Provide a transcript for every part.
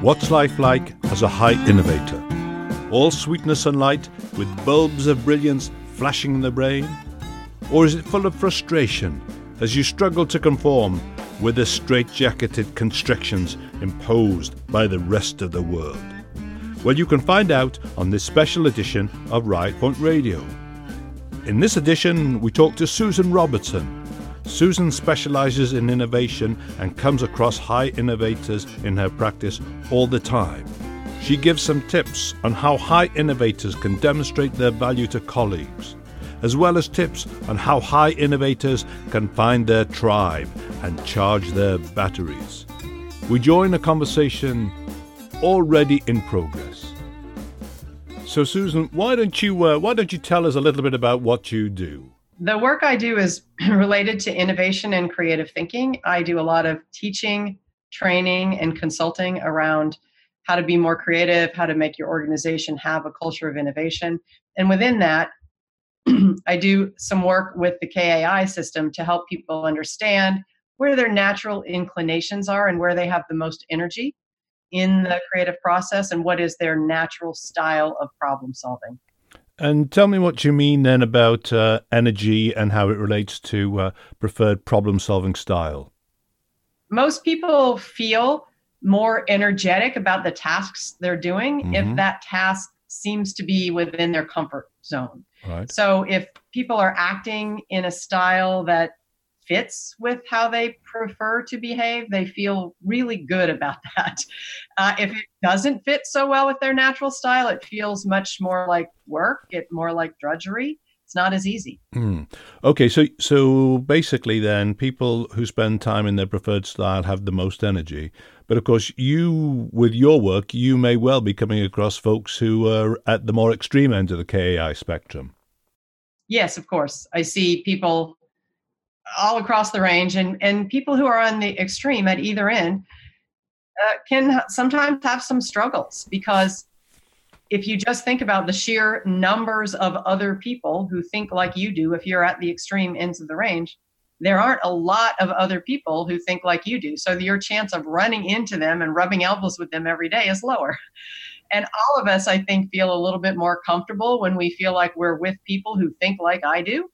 What's life like as a high innovator? All sweetness and light with bulbs of brilliance flashing in the brain? Or is it full of frustration as you struggle to conform with the straitjacketed constrictions imposed by the rest of the world? Well, you can find out on this special edition of Right Point Radio. In this edition, we talk to Susan Robertson, Susan specializes in innovation and comes across high innovators in her practice all the time. She gives some tips on how high innovators can demonstrate their value to colleagues, as well as tips on how high innovators can find their tribe and charge their batteries. We join a conversation already in progress. So, Susan, why don't you uh, why don't you tell us a little bit about what you do? The work I do is related to innovation and creative thinking. I do a lot of teaching, training, and consulting around how to be more creative, how to make your organization have a culture of innovation. And within that, I do some work with the KAI system to help people understand where their natural inclinations are and where they have the most energy in the creative process and what is their natural style of problem solving. And tell me what you mean then about uh, energy and how it relates to uh, preferred problem solving style. Most people feel more energetic about the tasks they're doing mm-hmm. if that task seems to be within their comfort zone. Right. So if people are acting in a style that fits with how they prefer to behave, they feel really good about that. Uh, if it doesn't fit so well with their natural style, it feels much more like work, it more like drudgery. It's not as easy. Mm. Okay, so so basically, then people who spend time in their preferred style have the most energy. But of course, you with your work, you may well be coming across folks who are at the more extreme end of the KAI spectrum. Yes, of course. I see people all across the range and and people who are on the extreme at either end uh, can sometimes have some struggles because if you just think about the sheer numbers of other people who think like you do if you're at the extreme ends of the range there aren't a lot of other people who think like you do. So your chance of running into them and rubbing elbows with them every day is lower. And all of us i think feel a little bit more comfortable when we feel like we're with people who think like i do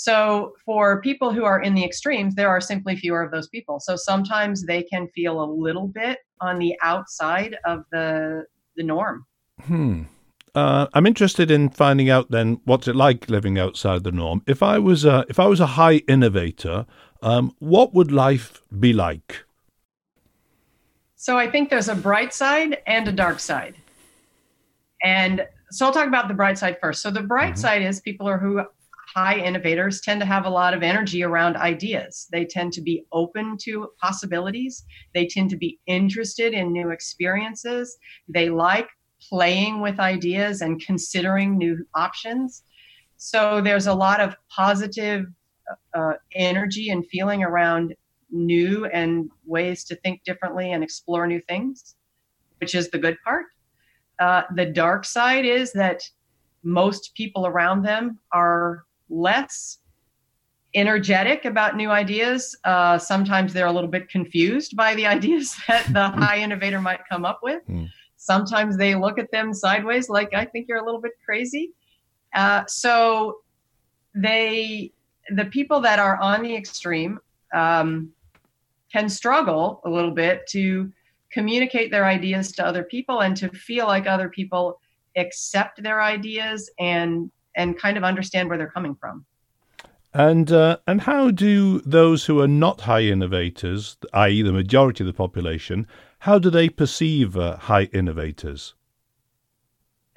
so, for people who are in the extremes, there are simply fewer of those people. So, sometimes they can feel a little bit on the outside of the, the norm. Hmm. Uh, I'm interested in finding out then what's it like living outside the norm. If I was a, if I was a high innovator, um, what would life be like? So I think there's a bright side and a dark side. And so I'll talk about the bright side first. So the bright mm-hmm. side is people are who high innovators tend to have a lot of energy around ideas. They tend to be open to possibilities. They tend to be interested in new experiences. They like playing with ideas and considering new options. So there's a lot of positive uh, energy and feeling around new and ways to think differently and explore new things, which is the good part. Uh, the dark side is that most people around them are less energetic about new ideas. Uh, sometimes they're a little bit confused by the ideas that the hmm. high innovator might come up with. Mm. Sometimes they look at them sideways, like, I think you're a little bit crazy. Uh, so they, the people that are on the extreme, um, can struggle a little bit to communicate their ideas to other people and to feel like other people accept their ideas and and kind of understand where they're coming from. And uh, and how do those who are not high innovators, i.e., the majority of the population, how do they perceive uh, high innovators?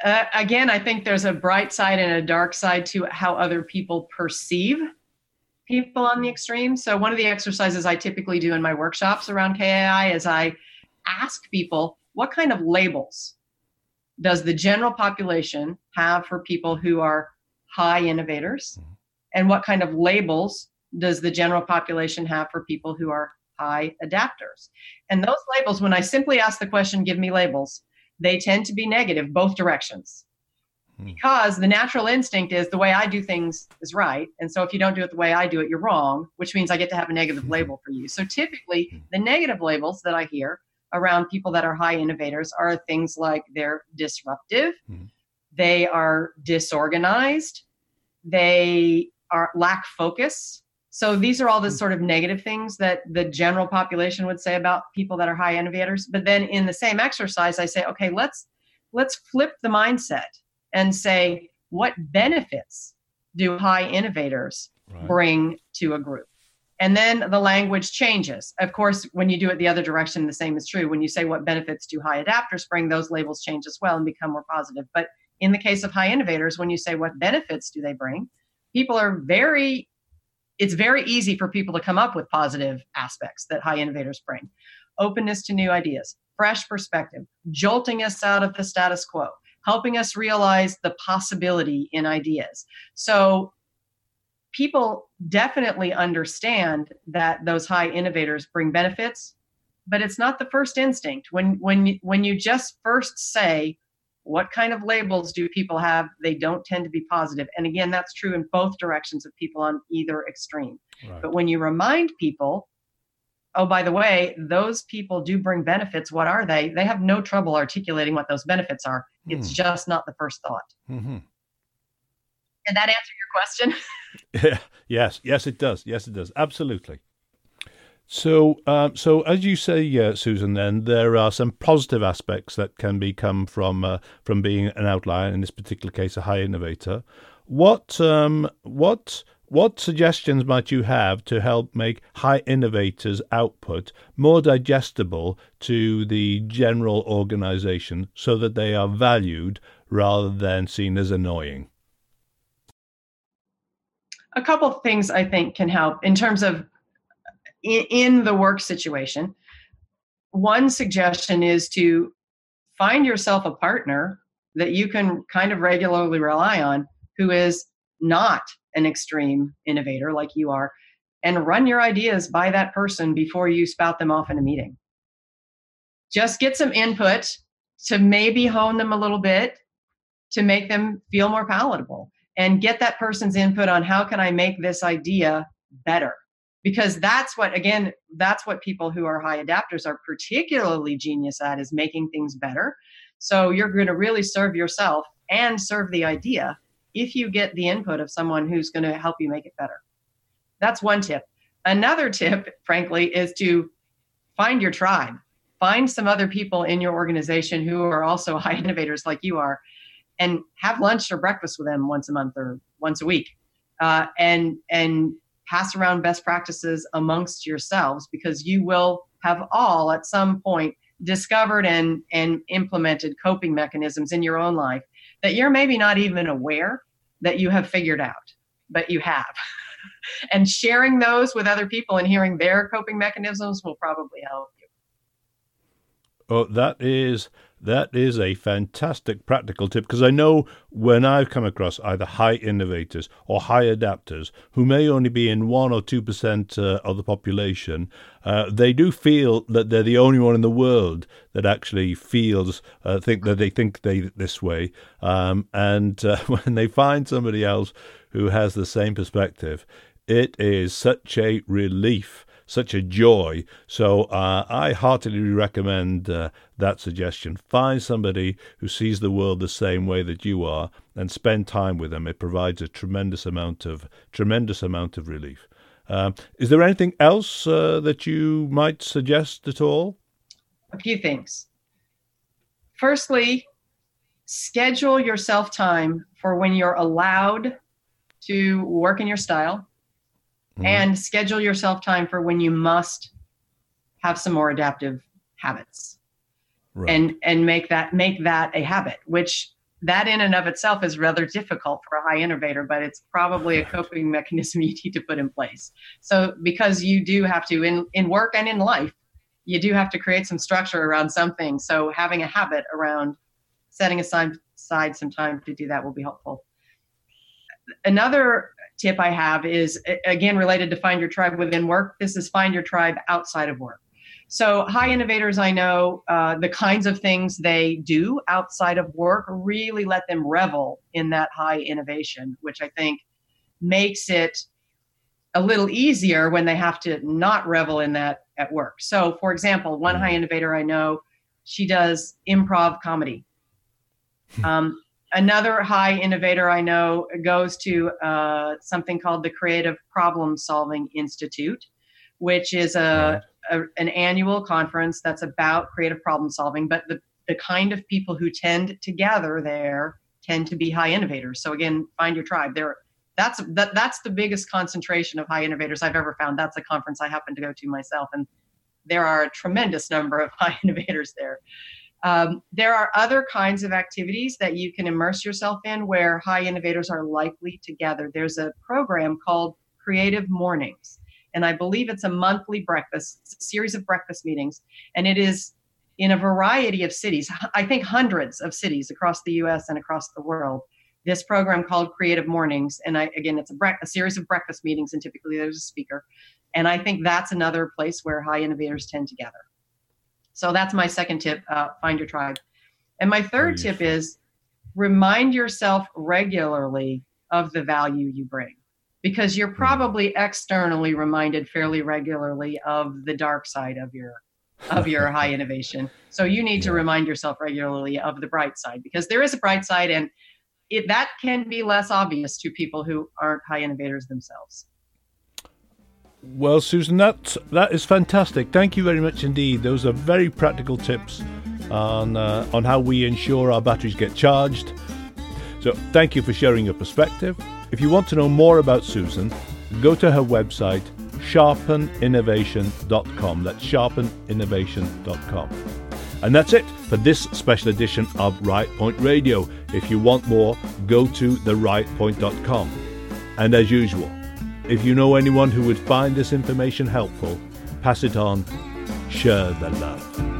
Uh, again, I think there's a bright side and a dark side to how other people perceive people on the extreme. So one of the exercises I typically do in my workshops around KAI is I ask people what kind of labels does the general population have for people who are high innovators? Mm-hmm. And what kind of labels does the general population have for people who are high adapters? And those labels, when I simply ask the question, give me labels, they tend to be negative both directions. Hmm. Because the natural instinct is the way I do things is right. And so if you don't do it the way I do it, you're wrong, which means I get to have a negative hmm. label for you. So typically, hmm. the negative labels that I hear around people that are high innovators are things like they're disruptive, mm-hmm. They are disorganized, they are lack focus. So these are all the mm-hmm. sort of negative things that the general population would say about people that are high innovators. But then in the same exercise, I say, okay, let's let's flip the mindset and say, what benefits do high innovators right. bring to a group? And then the language changes. Of course, when you do it the other direction, the same is true. When you say what benefits do high adapters bring, those labels change as well and become more positive. But in the case of high innovators, when you say what benefits do they bring, people are very, it's very easy for people to come up with positive aspects that high innovators bring. Openness to new ideas, fresh perspective, jolting us out of the status quo, helping us realize the possibility in ideas. So people definitely understand that those high innovators bring benefits but it's not the first instinct when when when you just first say what kind of labels do people have they don't tend to be positive and again that's true in both directions of people on either extreme right. but when you remind people oh by the way those people do bring benefits what are they they have no trouble articulating what those benefits are it's hmm. just not the first thought mm-hmm. and that answer your question Yeah, yes, yes, it does. Yes, it does. Absolutely. So, um, so as you say, uh, Susan, then there are some positive aspects that can become from uh, from being an outlier. In this particular case, a high innovator. What um, what what suggestions might you have to help make high innovators' output more digestible to the general organization, so that they are valued rather than seen as annoying? a couple of things I think can help in terms of in, in the work situation. One suggestion is to find yourself a partner that you can kind of regularly rely on who is not an extreme innovator like you are and run your ideas by that person before you spout them off in a meeting. Just get some input to maybe hone them a little bit to make them feel more palatable and get that person's input on how can I make this idea better because that's what again that's what people who are high adapters are particularly genius at is making things better. So you're going to really serve yourself and serve the idea if you get the input of someone who's going to help you make it better. That's one tip. Another tip frankly is to find your tribe. Find some other people in your organization who are also high innovators like you are and have lunch or breakfast with them once a month or once a week. Uh, and and pass around best practices amongst yourselves because you will have all at some point discovered and and implemented coping mechanisms in your own life that you're maybe not even aware that you have figured out but you have. And sharing those with other people and hearing their coping mechanisms will probably help you. Oh that is that is a fantastic practical tip because I know when I've come across either high innovators or high adapters who may only be in 1 or 2% uh, of the population, uh, they do feel that they're the only one in the world that actually feels, uh, think that they think they this way. Um, and uh, when they find somebody else who has the same perspective, it is such a relief such a joy. So uh, I heartily recommend uh, that suggestion. Find somebody who sees the world the same way that you are, and spend time with them. It provides a tremendous amount of tremendous amount of relief. Um, is there anything else uh, that you might suggest at all? A few things. Firstly, schedule yourself time for when you're allowed to work in your style mm-hmm. and schedule yourself time for when you must have some more adaptive habits right. and and make that make that a habit which that in and of itself is rather difficult for a high innovator but it's probably a coping mechanism you need to put in place so because you do have to in in work and in life you do have to create some structure around something so having a habit around setting aside, aside some time to do that will be helpful another tip I have is again related to find your tribe within work. This is find your tribe outside of work. So, high innovators, I know uh, the kinds of things they do outside of work really let them revel in that high innovation, which I think makes it a little easier when they have to not revel in that at work. So, for example, one high innovator I know, she does improv comedy. Um, another high innovator I know goes to uh, something called the Creative Problem Solving Institute, which is a, a, an annual conference that's about creative problem solving. But the the kind of people who tend to gather there tend to be high innovators. So again, find your tribe. There, that's that, that's the biggest concentration of high innovators I've ever found. That's a conference I happen to go to myself, and there are a tremendous number of high innovators there. Um, there are other kinds of activities that you can immerse yourself in where high innovators are likely to gather. There's a program called Creative Mornings, and I believe it's a monthly breakfast, a series of breakfast meetings, and it is in a variety of cities. I think hundreds of cities across the U.S. and across the world. This program called Creative Mornings, and I, again, it's a, bre- a series of breakfast meetings, and typically there's a speaker. And I think that's another place where high innovators tend to gather. So that's my second tip uh, find your tribe. And my third tip is remind yourself regularly of the value you bring because you're hmm. probably externally reminded fairly regularly of the dark side of your of your high innovation so you need yeah. to remind yourself regularly of the bright side because there is a bright side and it, that can be less obvious to people who aren't high innovators themselves well, Susan, that that is fantastic. Thank you very much indeed. Those are very practical tips on uh, on how we ensure our batteries get charged. So, thank you for sharing your perspective. If you want to know more about Susan, go to her website sharpeninnovation.com. That's sharpeninnovation.com. And that's it for this special edition of Right Point Radio. If you want more, go to therightpoint.com. And as usual, if you know anyone who would find this information helpful, pass it on, share the love.